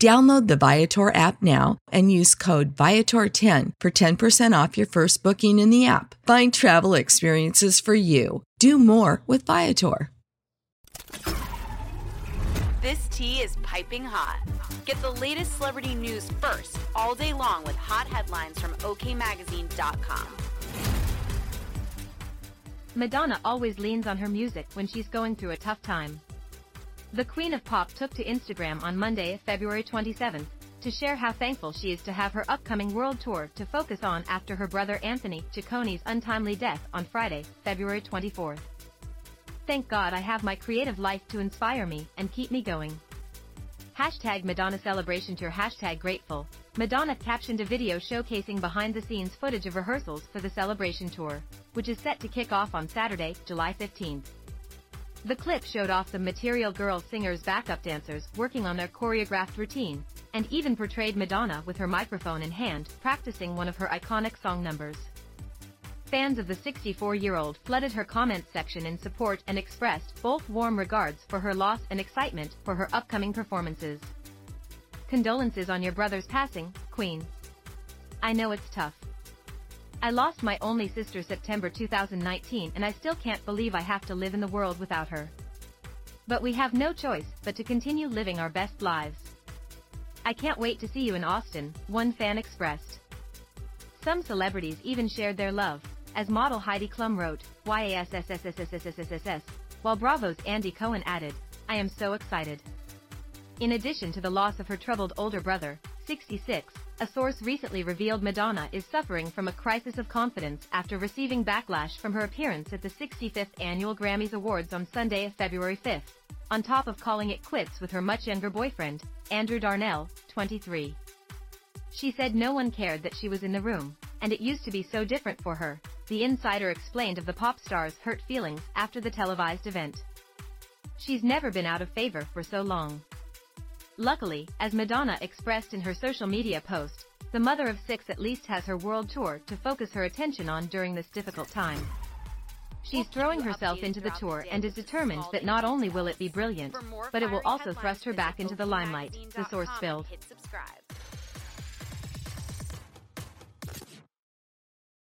Download the Viator app now and use code Viator10 for 10% off your first booking in the app. Find travel experiences for you. Do more with Viator. This tea is piping hot. Get the latest celebrity news first all day long with hot headlines from OKMagazine.com. Madonna always leans on her music when she's going through a tough time. The Queen of Pop took to Instagram on Monday, February 27th, to share how thankful she is to have her upcoming world tour to focus on after her brother Anthony Ciccone's untimely death on Friday, February 24th. Thank God I have my creative life to inspire me and keep me going. Hashtag Madonna Celebration Tour Hashtag Grateful. Madonna captioned a video showcasing behind-the-scenes footage of rehearsals for the Celebration Tour, which is set to kick off on Saturday, July 15th. The clip showed off the Material Girl singer's backup dancers working on their choreographed routine, and even portrayed Madonna with her microphone in hand practicing one of her iconic song numbers. Fans of the 64-year-old flooded her comments section in support and expressed both warm regards for her loss and excitement for her upcoming performances. Condolences on your brother's passing, Queen. I know it's tough. I lost my only sister September 2019 and I still can't believe I have to live in the world without her. But we have no choice but to continue living our best lives. I can't wait to see you in Austin, one fan expressed. Some celebrities even shared their love, as model Heidi Klum wrote, YASSSSSSSSS, while Bravo's Andy Cohen added, I am so excited. In addition to the loss of her troubled older brother, 66, a source recently revealed Madonna is suffering from a crisis of confidence after receiving backlash from her appearance at the 65th Annual Grammys Awards on Sunday, February 5th, on top of calling it quits with her much younger boyfriend, Andrew Darnell, 23. She said no one cared that she was in the room, and it used to be so different for her, the insider explained of the pop star's hurt feelings after the televised event. She's never been out of favor for so long. Luckily, as Madonna expressed in her social media post, the mother of six at least has her world tour to focus her attention on during this difficult time. She's throwing herself into the tour and is determined that not only will it be brilliant, but it will also thrust her back into the limelight, the source spilled.